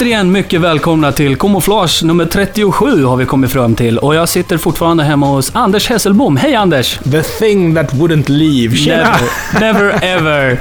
Återigen mycket välkomna till Camouflage nummer 37 har vi kommit fram till. Och jag sitter fortfarande hemma hos Anders Hesselbom. Hej Anders! The thing that wouldn't leave. Tjena! Never, never ever.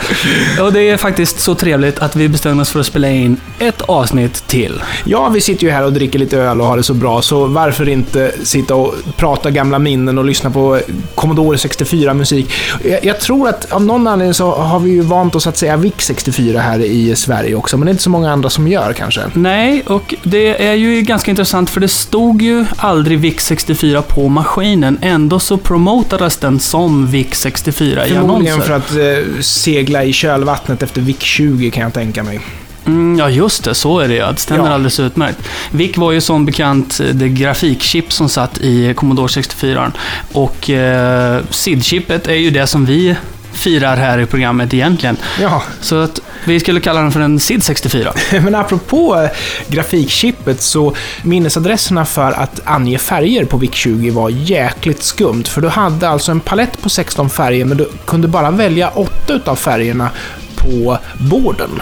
Och det är faktiskt så trevligt att vi bestämmer oss för att spela in ett avsnitt till. Ja, vi sitter ju här och dricker lite öl och har det så bra, så varför inte sitta och prata gamla minnen och lyssna på Commodore 64-musik. Jag, jag tror att av någon anledning så har vi ju vant oss att säga VIC 64 här i Sverige också, men det är inte så många andra som gör kanske. Nej, och det är ju ganska intressant för det stod ju aldrig VIC 64 på maskinen. Ändå så promotades den som VIC 64 i Förmodligen annonser. för att eh, segla i kölvattnet efter VIC 20 kan jag tänka mig. Mm, ja, just det. Så är det ja. Det stämmer Ja. alldeles utmärkt. VIC var ju som bekant det grafikchip som satt i Commodore 64. Och eh, SID-chippet är ju det som vi firar här i programmet egentligen. Ja, Så att vi skulle kalla den för en SID 64. men apropå eh, grafikchippet så minnesadresserna för att ange färger på VIC 20 var jäkligt skumt. För du hade alltså en palett på 16 färger, men du kunde bara välja 8 utav färgerna på borden.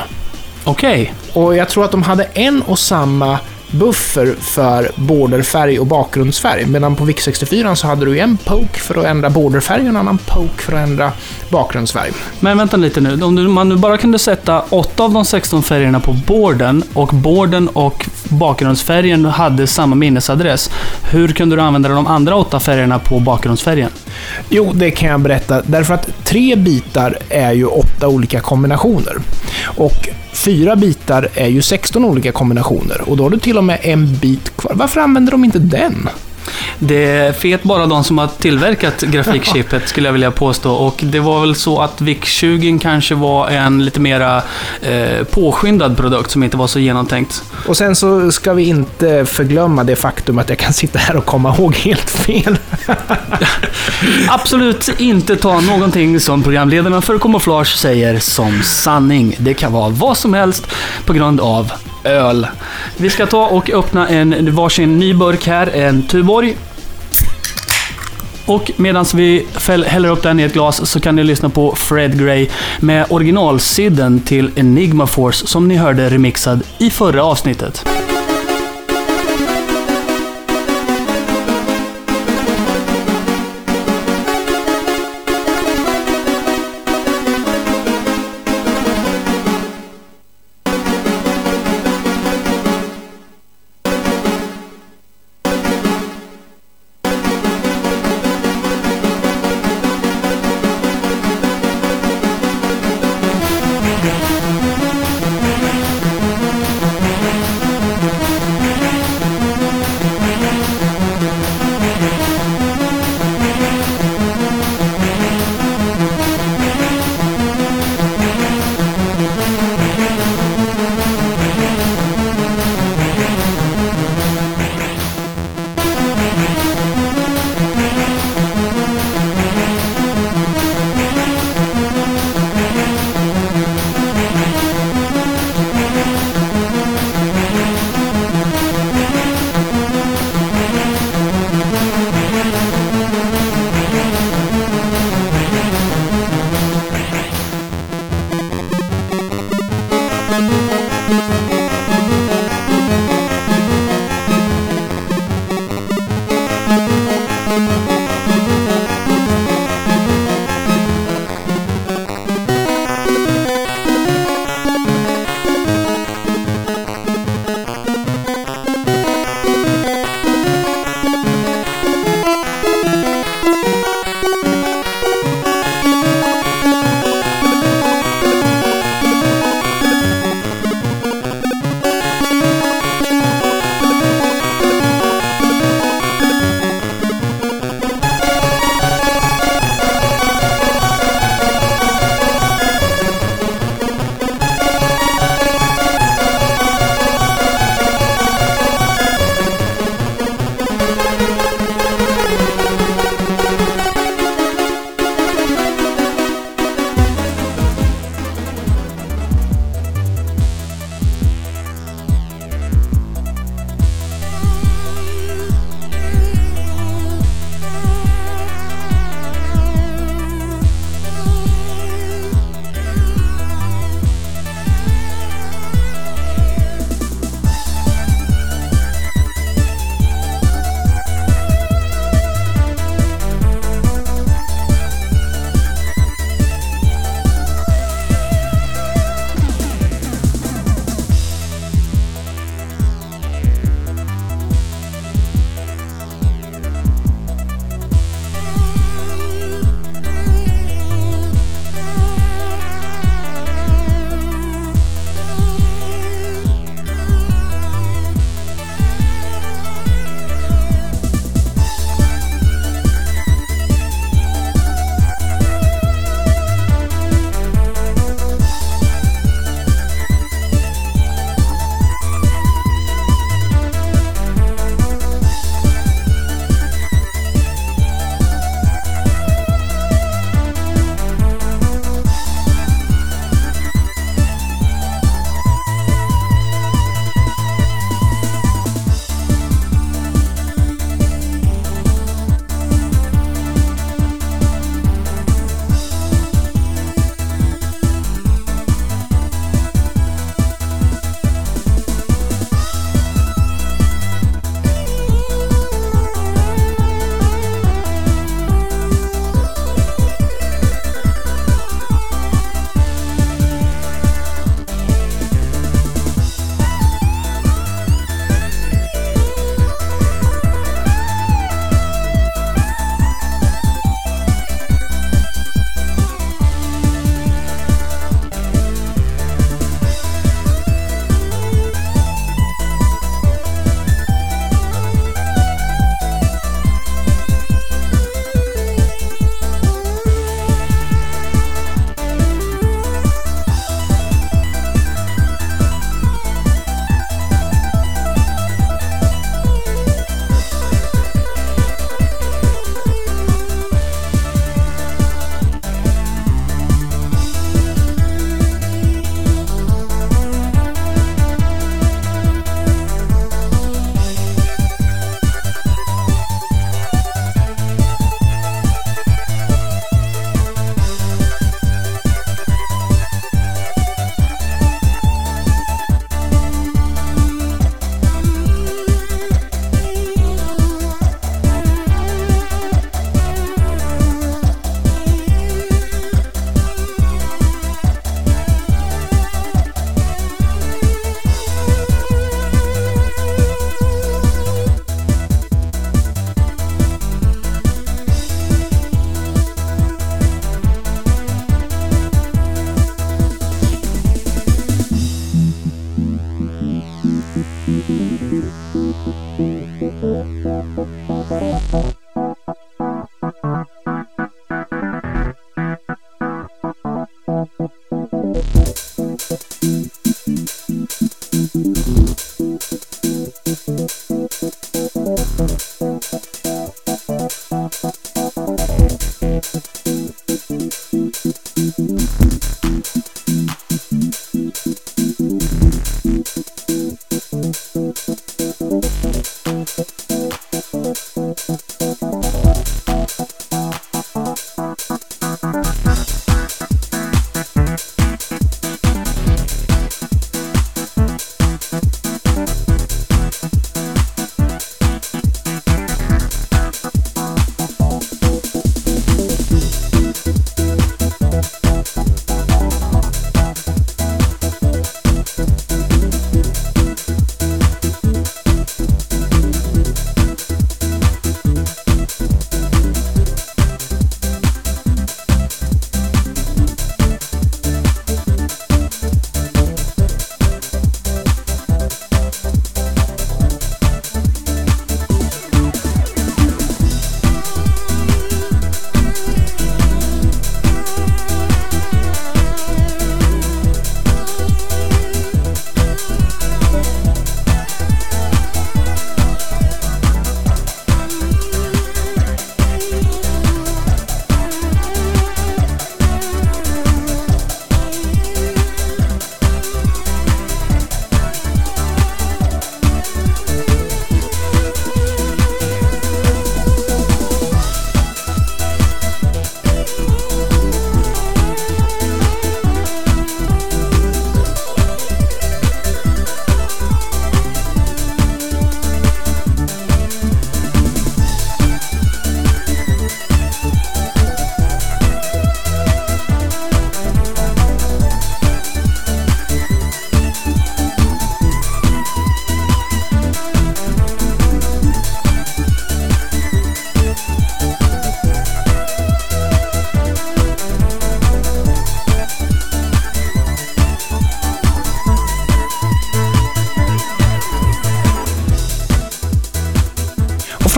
Okej. Och jag tror att de hade en och samma buffer för borderfärg och bakgrundsfärg. Medan på VIC 64 så hade du en poke för att ändra borderfärg och en annan poke för att ändra bakgrundsfärg. Men vänta lite nu. Om man nu bara kunde sätta 8 av de 16 färgerna på borden och borden och bakgrundsfärgen hade samma minnesadress. Hur kunde du använda de andra 8 färgerna på bakgrundsfärgen? Jo, det kan jag berätta. Därför att tre bitar är ju åtta olika kombinationer. Och fyra bitar är ju 16 olika kombinationer. Och då har du till och med en bit kvar. Varför använder de inte den? Det fet bara de som har tillverkat grafikchippet skulle jag vilja påstå. Och det var väl så att VIC-20 kanske var en lite mera eh, påskyndad produkt som inte var så genomtänkt. Och sen så ska vi inte förglömma det faktum att jag kan sitta här och komma ihåg helt fel. Absolut inte ta någonting som programledarna för Camouflage säger som sanning. Det kan vara vad som helst på grund av öl. Vi ska ta och öppna en varsin ny burk här, en Tuborg. Och medan vi häller upp den i ett glas så kan ni lyssna på Fred Gray med originalsidden till Enigma Force som ni hörde remixad i förra avsnittet.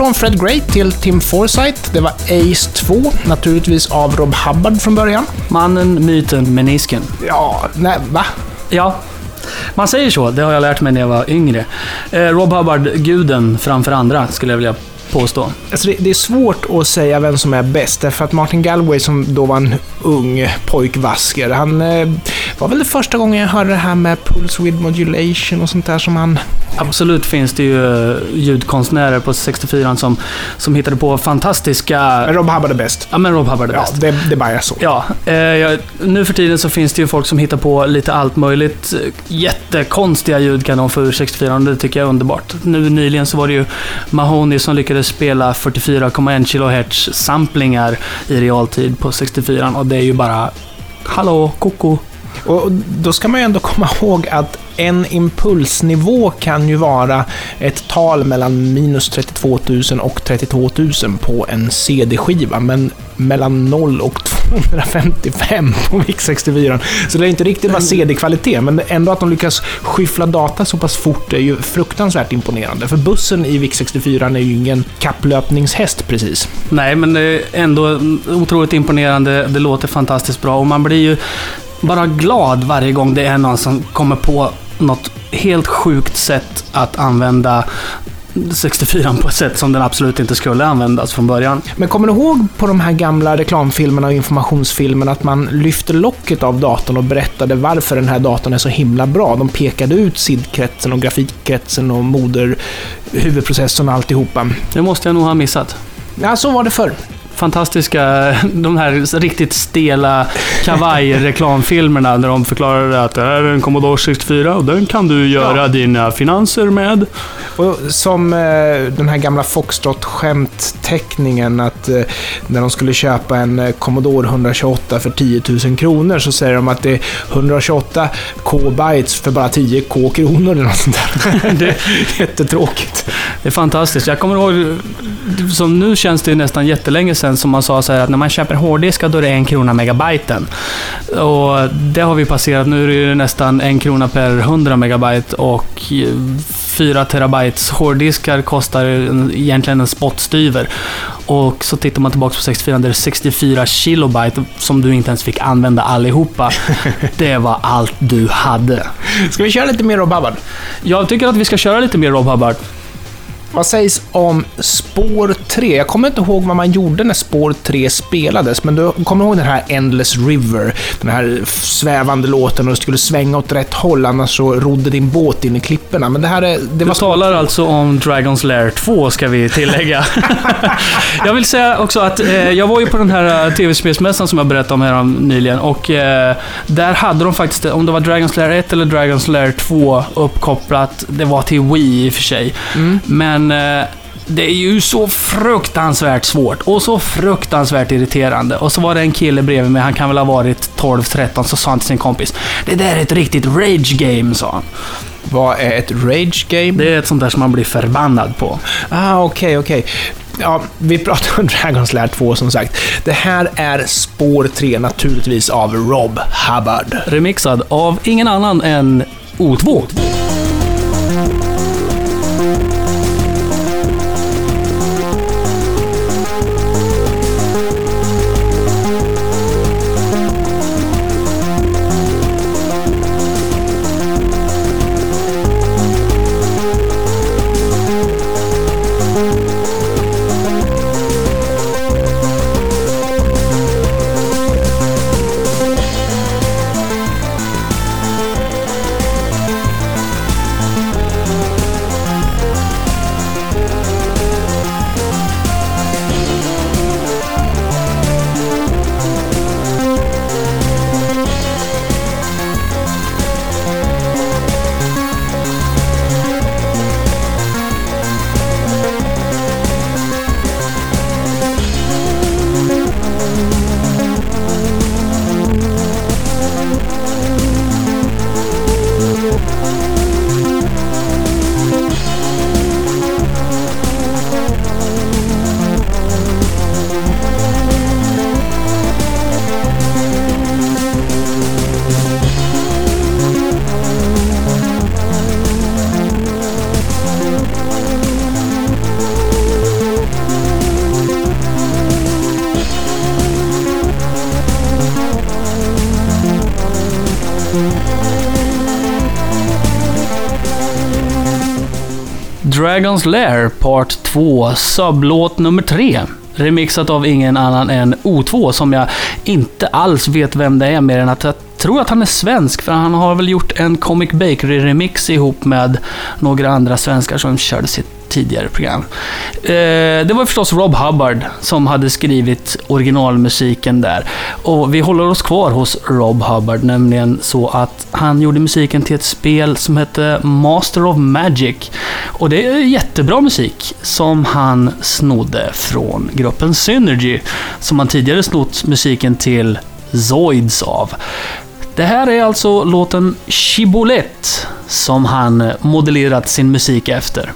Från Fred Gray till Tim Forsyth. Det var Ace 2, naturligtvis av Rob Hubbard från början. Mannen, myten, menisken. Ja, nej, va? Ja, man säger så. Det har jag lärt mig när jag var yngre. Eh, Rob Hubbard, guden framför andra, skulle jag vilja påstå. Alltså det, det är svårt att säga vem som är bäst, därför att Martin Galway som då var en ung pojkvasker, han eh, var väl det första gången jag hörde det här med pulse width modulation och sånt där som han... Absolut finns det ju eh, ljudkonstnärer på 64 som, som hittade på fantastiska... Men Rob Hubbard är bäst. Ja, men Rob Hubbard är Ja, bäst. det, det bara är så. Ja, eh, jag- nu för tiden så finns det ju folk som hittar på lite allt möjligt. Jättekonstiga ljud kan de få ur 64 och det tycker jag är underbart. Nu nyligen så var det ju Mahoney som lyckades spela 44,1 kHz samplingar i realtid på 64 och det är ju bara Hallå, koko. Och då ska man ju ändå komma ihåg att en impulsnivå kan ju vara ett tal mellan minus 32 000 och 32 000 på en CD-skiva, men mellan 0 och 255 på VIC 64. Så det är inte riktigt bara CD-kvalitet, men ändå att de lyckas skyffla data så pass fort är ju fruktansvärt imponerande. För bussen i VIC 64 är ju ingen kapplöpningshäst precis. Nej, men det är ändå otroligt imponerande. Det låter fantastiskt bra och man blir ju bara glad varje gång det är någon som kommer på något helt sjukt sätt att använda 64 på ett sätt som den absolut inte skulle användas från början. Men kommer du ihåg på de här gamla reklamfilmerna och informationsfilmerna att man lyfte locket av datorn och berättade varför den här datorn är så himla bra? De pekade ut SID-kretsen och grafikkretsen och moder, huvudprocessorn och alltihopa. Det måste jag nog ha missat. Ja, så var det förr. Fantastiska, de här riktigt stela kavaj-reklamfilmerna där de förklarade att det här är en Commodore 64 och den kan du göra Ja. dina finanser med. Och som eh, den här gamla Foxtrot-skämtteckningen att eh, när de skulle köpa en eh, Commodore 128 för 10 000 kronor så säger de att det är 128 K-bytes för bara 10 K kronor eller något sånt där. Det, Jättetråkigt. det är fantastiskt. Jag kommer ihåg, som nu känns det ju nästan jättelänge sedan som man sa så att när man köper hårddiskar då är det en krona megabyten. Och det har vi passerat. Nu är det nästan en krona per 100 megabyte och 4 terabytes hårddiskar kostar en, egentligen en spottstyver. Och så tittar man tillbaka på 64 där det är 64 kilobyte som du inte ens fick använda allihopa. det var allt du hade. Ska vi köra lite mer Rob Hubbard? Jag tycker att vi ska köra lite mer Rob Hubbard. Vad sägs om spår 3? Jag kommer inte ihåg vad man gjorde när spår 3 spelades, men du kommer ihåg den här Endless River? Den här svävande låten och du skulle svänga åt rätt håll, annars så rodde din båt in i klipporna. Men det här är... Det Du talar alltså om Dragon's Lair 2, ska vi tillägga. jag vill säga också att eh, jag var ju på den här eh, tv-spelsmässan som jag berättade om här nyligen och eh, där hade de faktiskt, om det var Dragon's Lair 1 eller Dragon's Lair 2 uppkopplat, det var till Wii i och för sig. Mm. Men eh, det är ju så fruktansvärt svårt och så fruktansvärt irriterande. Och så var det en kille bredvid mig, han kan väl ha varit 12-13, så sa han till sin kompis Det där är ett riktigt rage game, sa han. Vad är ett rage game? Det är ett sånt där som man blir förbannad på. Ah, okej, okej. Ja, vi pratar om Dragon's Lair 2 som sagt. Det här är spår 3 naturligtvis av Rob Hubbard. Remixad av ingen annan än O2. Dragon's Lair Part 2, sublåt nummer 3. Remixat av ingen annan än O2 som jag inte alls vet vem det är mer än att jag tror att han är svensk för han har väl gjort en Comic Bakery-remix ihop med några andra svenskar som körde sitt tidigare program. Eh, det var förstås Rob Hubbard som hade skrivit originalmusiken där. Och vi håller oss kvar hos Rob Hubbard, nämligen så att han gjorde musiken till ett spel som hette Master of Magic. Och det är jättebra musik som han snodde från gruppen Synergy, som han tidigare snott musiken till Zoids av. Det här är alltså låten Chibolette som han modellerat sin musik efter.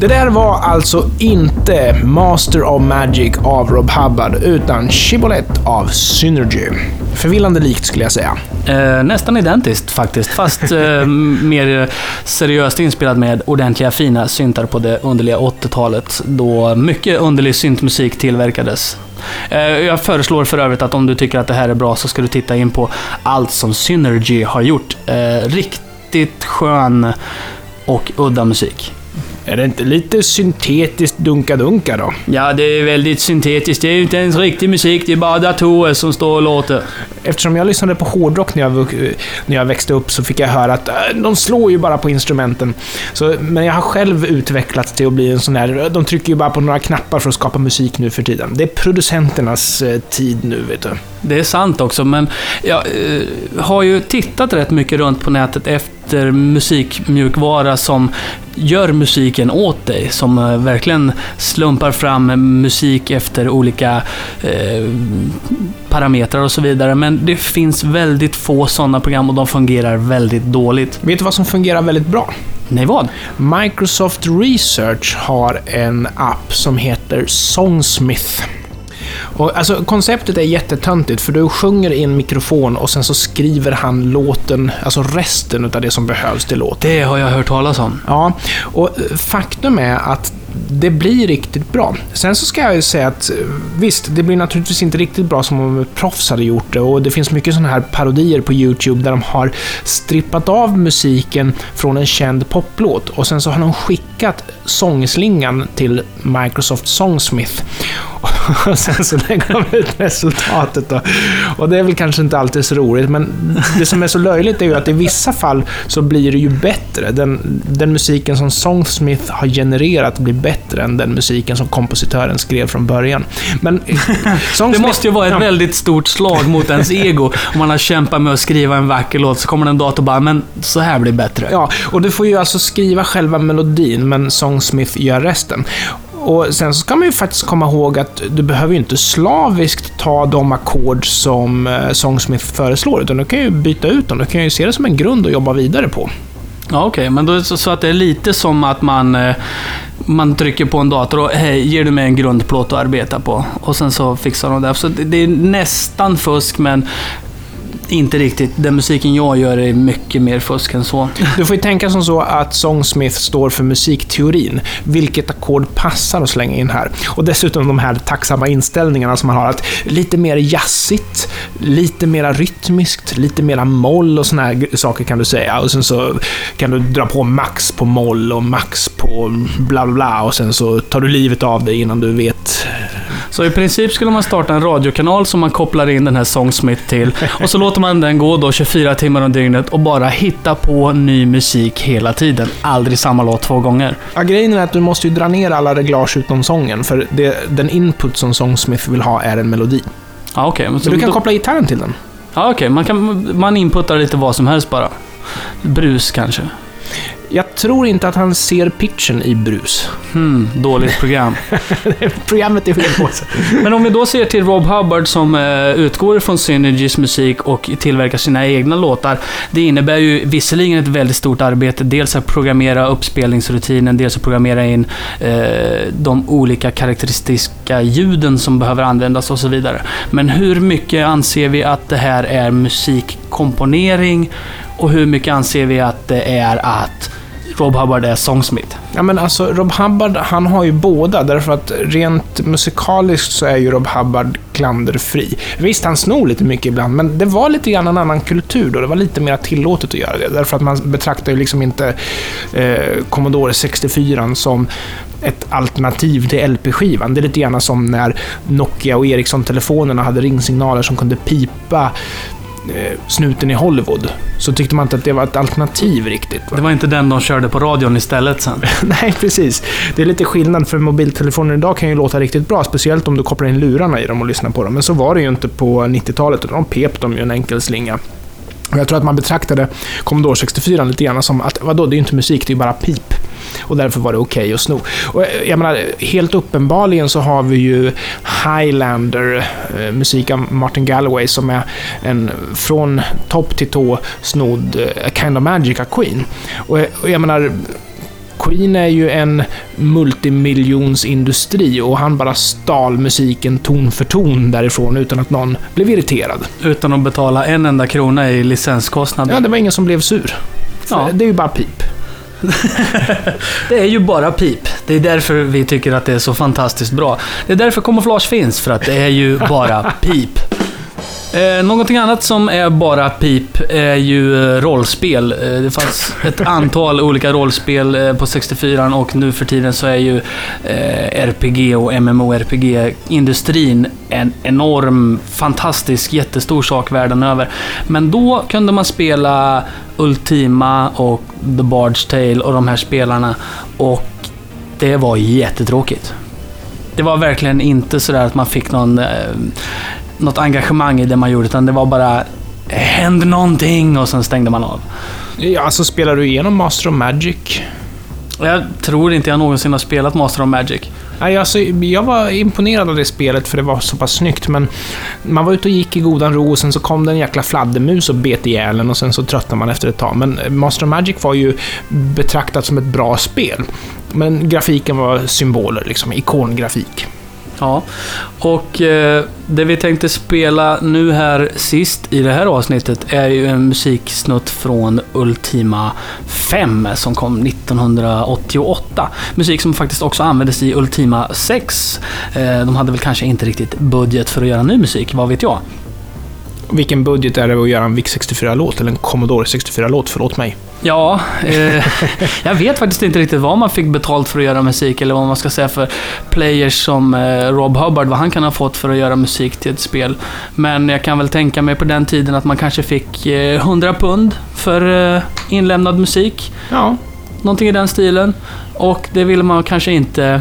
Det där var alltså inte Master of Magic av Rob Hubbard, utan Shibboleth av Synergy. Förvillande likt skulle jag säga. Eh, nästan identiskt faktiskt, fast eh, mer seriöst inspelad med ordentliga fina syntar på det underliga 80-talet, då mycket underlig syntmusik tillverkades. Eh, jag föreslår för övrigt att om du tycker att det här är bra så ska du titta in på allt som Synergy har gjort. Eh, riktigt skön och udda musik. Är det inte lite syntetiskt dunka-dunka då? Ja, det är väldigt syntetiskt. Det är ju inte ens riktig musik, det är bara datorer som står och låter. Eftersom jag lyssnade på hårdrock när jag, när jag växte upp så fick jag höra att äh, de slår ju bara på instrumenten. Så, men jag har själv utvecklats till att bli en sån där... De trycker ju bara på några knappar för att skapa musik nu för tiden. Det är producenternas eh, tid nu, vet du. Det är sant också, men jag eh, har ju tittat rätt mycket runt på nätet efter musikmjukvara som gör musiken åt dig. Som eh, verkligen slumpar fram musik efter olika eh, parametrar och så vidare. Men det finns väldigt få sådana program och de fungerar väldigt dåligt. Vet du vad som fungerar väldigt bra? Nej, vad? Microsoft Research har en app som heter Songsmith. Och, alltså, konceptet är jättetöntigt, för du sjunger i en mikrofon och sen så skriver han låten, alltså resten av det som behövs till låten. Det har jag hört talas om. Ja, och eh, faktum är att det blir riktigt bra. Sen så ska jag ju säga att eh, visst, det blir naturligtvis inte riktigt bra som om ett proffs hade gjort det och det finns mycket sådana här parodier på YouTube där de har strippat av musiken från en känd poplåt och sen så har de skickat sångslingan till Microsoft Songsmith. Och sen så lägger de ut resultatet då. Och det är väl kanske inte alltid så roligt, men det som är så löjligt är ju att i vissa fall så blir det ju bättre. Den, den musiken som Songsmith har genererat blir bättre än den musiken som kompositören skrev från början. Men Songsmith, Det måste ju vara ett ja, väldigt stort slag mot ens ego. Om man har kämpat med att skriva en vacker låt, så kommer en dator och bara “men så här blir bättre”. Ja, och du får ju alltså skriva själva melodin, men Songsmith gör resten. Och sen så ska man ju faktiskt komma ihåg att du behöver ju inte slaviskt ta de ackord som eh, Songsmith föreslår, utan du kan ju byta ut dem. Du kan ju se det som en grund att jobba vidare på. Ja, okej. Men då det så- så att det är lite som att man, eh, man trycker på en dator och hej, ger du mig en grundplåt att arbeta på? Och sen så fixar de det. Så det, det är nästan fusk, men inte riktigt. Den musiken jag gör är mycket mer fusk än så. Du får ju tänka som så att Songsmith står för musikteorin. Vilket ackord passar att slänga in här? Och dessutom de här tacksamma inställningarna som man har. Att lite mer jazzigt, lite mer rytmiskt, lite mera moll och såna här saker kan du säga. Och sen så kan du dra på max på moll och max på bla bla bla. Och sen så tar du livet av dig innan du vet. Så i princip skulle man starta en radiokanal som man kopplar in den här Songsmith till. Och så låter man den gå då 24 timmar om dygnet och bara hitta på ny musik hela tiden. Aldrig samma låt två gånger. Ja, grejen är att du måste ju dra ner alla reglage utom sången. För det, den input som Songsmith vill ha är en melodi. Ja, okej. men Men så du kan då- koppla gitarren till den. Ja, okej. Man, kan, man inputtar lite vad som helst bara. Brus kanske. Tror inte att han ser pitchen i brus. Hmm, dåligt program. Programmet är fel på sig. Men om vi då ser till Rob Hubbard som eh, utgår från Synergys musik och tillverkar sina egna låtar. Det innebär ju visserligen ett väldigt stort arbete. Dels att programmera uppspelningsrutinen, dels att programmera in eh, de olika karaktäristiska ljuden som behöver användas och så vidare. Men hur mycket anser vi att det här är musikkomponering och hur mycket anser vi att det är att Rob Hubbard är sångsmith? Ja, men alltså, Rob Hubbard, han har ju båda, därför att rent musikaliskt så är ju Rob Hubbard klanderfri. Visst, han snor lite mycket ibland, men det var lite grann en annan kultur då. Det var lite mer tillåtet att göra det, därför att man betraktar ju liksom inte eh, Commodore 64 som ett alternativ till LP-skivan. Det är lite grann som när Nokia och Ericsson-telefonerna hade ringsignaler som kunde pipa snuten i Hollywood. Så tyckte man inte att det var ett alternativ riktigt. va? Det var inte den de körde på radion istället sen. Nej, precis. Det är lite skillnad, för mobiltelefoner idag kan ju låta riktigt bra, speciellt om du kopplar in lurarna i dem och lyssnar på dem. Men så var det ju inte på 90-talet, utan de pep dem ju en enkel slinga. Och jag tror att man betraktade Commodore 64 lite grann som att, vadå, det är ju inte musik, det är ju bara pip. Och därför var det okej att sno. Och eh, jag menar, helt uppenbarligen så har vi ju Highlander, eh, musik av Martin Galloway, som är en från topp till tå snodd eh, A Kind of Magic av Queen. Och jag menar, Queen är ju en multimiljonsindustri och han bara stal musiken ton för ton därifrån utan att någon blev irriterad. Utan att betala en enda krona i licenskostnader. Ja, det var ingen som blev sur. Ja. Det är ju bara pip. Det är ju bara pip. Det är därför vi tycker att det är så fantastiskt bra. Det är därför kamouflage finns, för att det är ju bara pip. Eh, någonting annat som är bara pip är ju eh, rollspel. Eh, det fanns ett antal olika rollspel på 64 och nu för tiden så är ju RPG och MMORPG-industrin en enorm, fantastisk, jättestor sak världen över. Men då kunde man spela Ultima och The Bard's Tale och de här spelarna och det var jättetråkigt. Det var verkligen inte sådär att man fick någon, något engagemang i det man gjorde, utan det var bara hände någonting och sen stängde man av. Ja, alltså spelar du igenom Master of Magic? Jag tror inte jag någonsin har spelat Master of Magic. Nej, alltså, jag var imponerad av det spelet för det var så pass snyggt, men man var ute och gick i godan ro och sen så kom det en jäkla fladdermus och bet ihjäl en och sen så tröttnade man efter ett tag. Men Master of Magic var ju betraktat som ett bra spel. Men grafiken var symboler, liksom ikongrafik. Ja, och eh, det vi tänkte spela nu här sist i det här avsnittet är ju en musiksnutt från Ultima 5 som kom 1988. Musik som faktiskt också användes i Ultima 6. Eh, de hade väl kanske inte riktigt budget för att göra ny musik, vad vet jag? Vilken budget är det att göra en VIC 64-låt, eller en Commodore 64-låt? Förlåt mig. Ja, eh, jag vet faktiskt inte riktigt vad man fick betalt för att göra musik eller vad man ska säga för players som eh, Rob Hubbard, vad han kan ha fått för att göra musik till ett spel. Men jag kan väl tänka mig på den tiden att man kanske fick eh, 100 pund för eh, inlämnad musik. Ja, Någonting i den stilen. Och det ville man kanske inte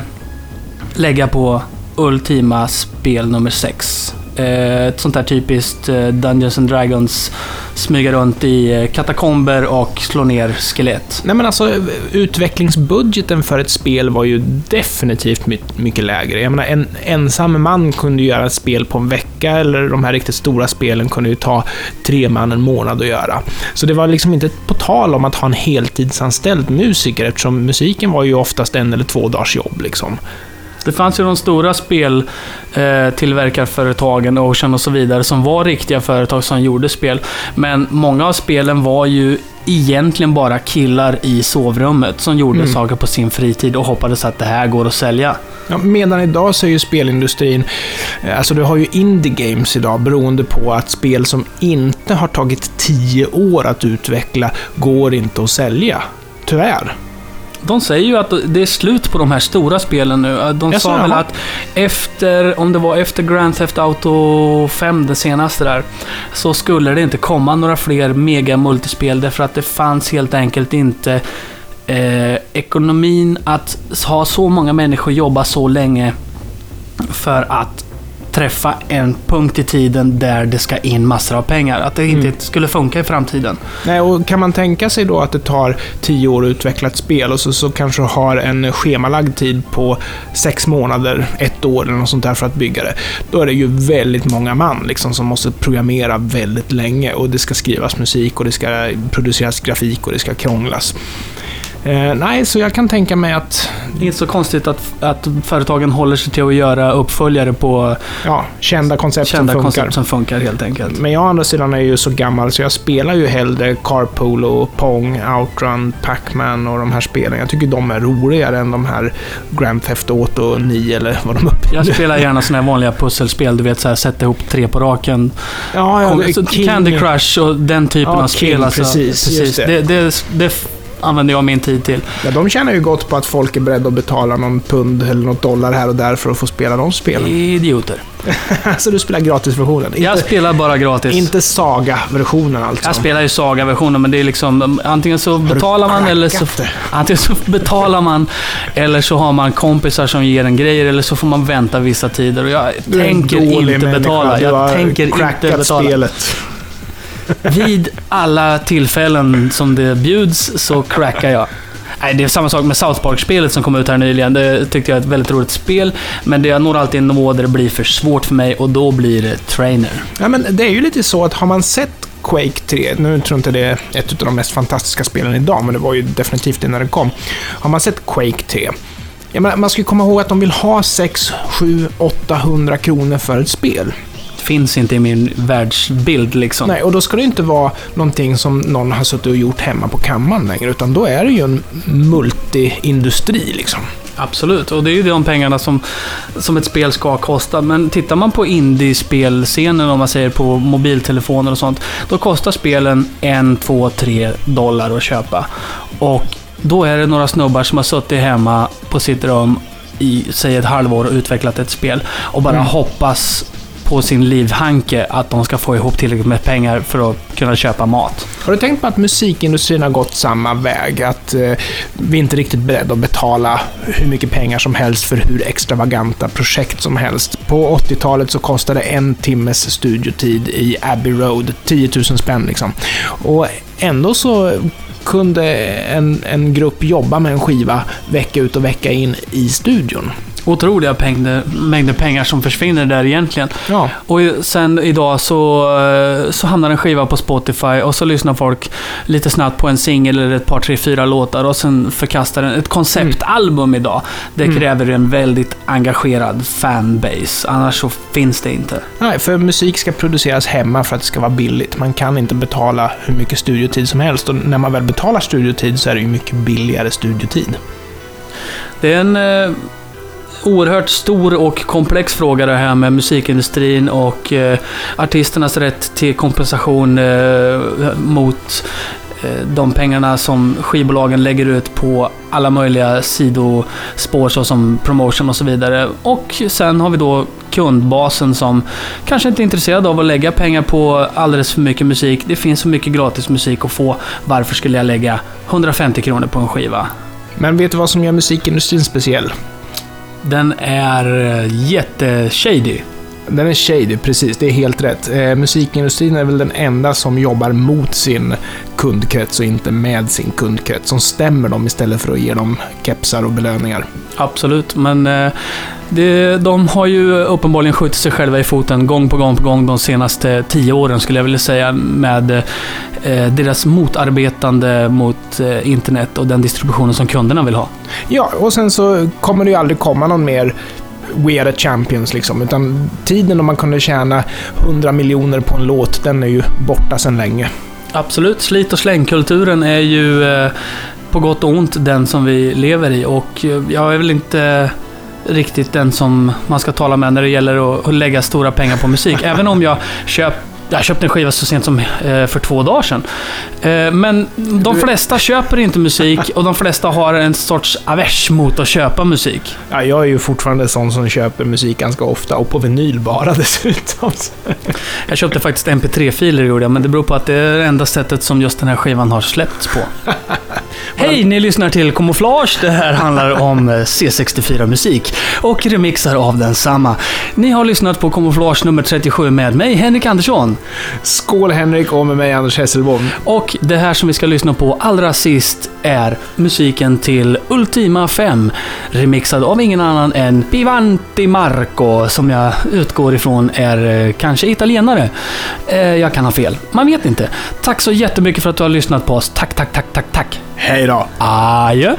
lägga på Ultima spel nummer 6. Eh, ett sånt här typiskt eh, Dungeons and Dragons smyga runt i eh, katakomber och slå ner skelett. Nej men alltså, utvecklingsbudgeten för ett spel var ju definitivt mycket lägre. Jag menar, en ensam man kunde göra ett spel på en vecka, eller de här riktigt stora spelen kunde ju ta tre man en månad att göra. Så det var liksom inte på tal om att ha en heltidsanställd musiker, eftersom musiken var ju oftast en eller två dagars jobb liksom. Det fanns ju de stora speltillverkarföretagen, Ocean och så vidare, som var riktiga företag som gjorde spel. Men många av spelen var ju egentligen bara killar i sovrummet som gjorde Mm. saker på sin fritid och hoppades att det här går att sälja. Ja, medan idag så är ju spelindustrin, eh, alltså du har ju indie games idag beroende på att spel som inte har tagit tio år att utveckla går inte att sälja. Tyvärr. De säger ju att det är slut på de här stora spelen nu. De Jaså, sa väl att efter, om det var efter Grand Theft Auto 5, det senaste där, så skulle det inte komma några fler mega multispel därför att det fanns helt enkelt inte eh, ekonomin att ha så många människor jobba så länge för att träffa en punkt i tiden där det ska in massor av pengar. Att det inte Mm. skulle funka i framtiden. Nej, och kan man tänka sig då att det tar tio år att utveckla ett spel och så, så kanske har en schemalagd tid på sex månader, ett år eller något sånt där för att bygga det. Då är det ju väldigt många man liksom, som måste programmera väldigt länge och det ska skrivas musik och det ska produceras grafik och det ska krånglas. Eh, nej, så jag kan tänka mig att Det är inte så konstigt att, att företagen håller sig till att göra uppföljare på ja, kända koncept kända som funkar. koncept som funkar helt enkelt. Men jag å andra sidan är ju så gammal så jag spelar ju hellre Carpool och Pong, Outrun, Pac-Man och de här spelen. Jag tycker de är roligare än de här Grand Theft Auto 9 eller vad de uppe Jag spelar gärna såna här vanliga pusselspel, du vet så här, sätta ihop tre på raken. Ja, ja, Kom, Candy Crush och den typen Ja, av spel. King, alltså. precis, just det. Det, det, det använder jag min tid till. Ja, de tjänar ju gott på att folk är beredda att betala någon pund eller något dollar här och där för att få spela de spelen. Idioter. så du spelar gratisversionen? Jag Inte, spelar bara gratis. inte Saga-versionen alltså? Jag spelar ju Saga-versionen, men det är liksom antingen så betalar man eller så, det? antingen så betalar man eller så har man kompisar som ger en grejer eller så får man vänta vissa tider. Och jag tänker inte betala. Jag tänker inte betala. spelet. Vid alla tillfällen som det bjuds så crackar jag. Nej, det är samma sak med South Park-spelet som kom ut här nyligen. Det tyckte jag är ett väldigt roligt spel. Men det jag når alltid en nivå där det blir för svårt för mig och då blir det trainer. Ja, men det är ju lite så att har man sett Quake 3, nu tror jag inte det är ett av de mest fantastiska spelen idag, men det var ju definitivt det när det kom. Har man sett Quake 3, jag menar, man ska ju komma ihåg att de vill ha 6, 7, 800 kronor för ett spel. Finns inte i min världsbild liksom. Nej, och då ska det inte vara någonting som någon har suttit och gjort hemma på kammaren längre, utan då är det ju en multiindustri liksom. Absolut, och det är ju de pengarna som, som ett spel ska kosta. Men tittar man på indiespelscenen, om man säger på mobiltelefoner och sånt, då kostar spelen en, två, tre dollar att köpa. Och då är det några snubbar som har suttit hemma på sitt rum i, säg ett halvår och utvecklat ett spel och bara Mm. hoppas på sin livhanke att de ska få ihop tillräckligt med pengar för att kunna köpa mat. Har du tänkt på att musikindustrin har gått samma väg? Att eh, vi är inte riktigt beredda att betala hur mycket pengar som helst för hur extravaganta projekt som helst. På 80-talet så kostade en timmes studiotid i Abbey Road 10 000 spänn liksom. Och ändå så kunde en, en grupp jobba med en skiva vecka ut och vecka in i studion. Otroliga mängder, mängder pengar som försvinner där egentligen. Ja, Och sen idag så, eh, så hamnar en skiva på Spotify och så lyssnar folk lite snabbt på en singel eller ett par, tre, fyra låtar och sen förkastar den. Ett konceptalbum idag, det Mm. kräver en väldigt engagerad fanbase. Annars så finns det inte. Nej, för musik ska produceras hemma för att det ska vara billigt. Man kan inte betala hur mycket studiotid som helst och när man väl betalar studiotid så är det ju mycket billigare studiotid. Det är en eh, oerhört stor och komplex fråga det här med musikindustrin och eh, artisternas rätt till kompensation eh, mot eh, de pengarna som skivbolagen lägger ut på alla möjliga sidospår såsom promotion och så vidare. Och sen har vi då kundbasen som kanske inte är intresserad av att lägga pengar på alldeles för mycket musik. Det finns så mycket gratis musik att få. Varför skulle jag lägga 150 kronor på en skiva? Men vet du vad som gör musikindustrin speciell? Den är eh, jätteshady. Den är shady, precis. Det är helt rätt. Eh, musikindustrin är väl den enda som jobbar mot sin kundkrets och inte med sin kundkrets. Som stämmer dem istället för att ge dem kepsar och belöningar. Absolut, men eh, det, de har ju uppenbarligen skjutit sig själva i foten gång på gång på gång de senaste tio åren skulle jag vilja säga med eh, deras motarbetande mot eh, internet och den distributionen som kunderna vill ha. Ja, och sen så kommer det ju aldrig komma någon mer We are the champions liksom. Utan tiden då man kunde tjäna 100 miljoner på en låt, den är ju borta sedan länge. Absolut, slit och slängkulturen är ju eh, på gott och ont den som vi lever i och eh, jag är väl inte riktigt den som man ska tala med när det gäller att, lägga stora pengar på musik. Även om jag köp jag köpte en skiva så sent som eh, för två dagar sedan. Eh, men de flesta köper inte musik och de flesta har en sorts avers mot att köpa musik. Ja, jag är ju fortfarande sån som köper musik ganska ofta och på vinyl bara dessutom. Jag köpte faktiskt MP3-filer gjorde jag, men det beror på att det är det enda sättet som just den här skivan har släppts på. Hej, ni lyssnar till Camouflage. Det här handlar om eh, C64-musik och remixar av densamma. Ni har lyssnat på Camouflage nummer 37 med mig, Henrik Andersson. Skål Henrik och med mig Anders Hesselbom. Och det här som vi ska lyssna på allra sist är musiken till Ultima 5. Remixad av ingen annan än Pivanti Marco, som jag utgår ifrån är eh, kanske italienare. Eh, jag kan ha fel. Man vet inte. Tack så jättemycket för att du har lyssnat på oss. Tack, tack, tack, tack, tack. Hej då! Adjö!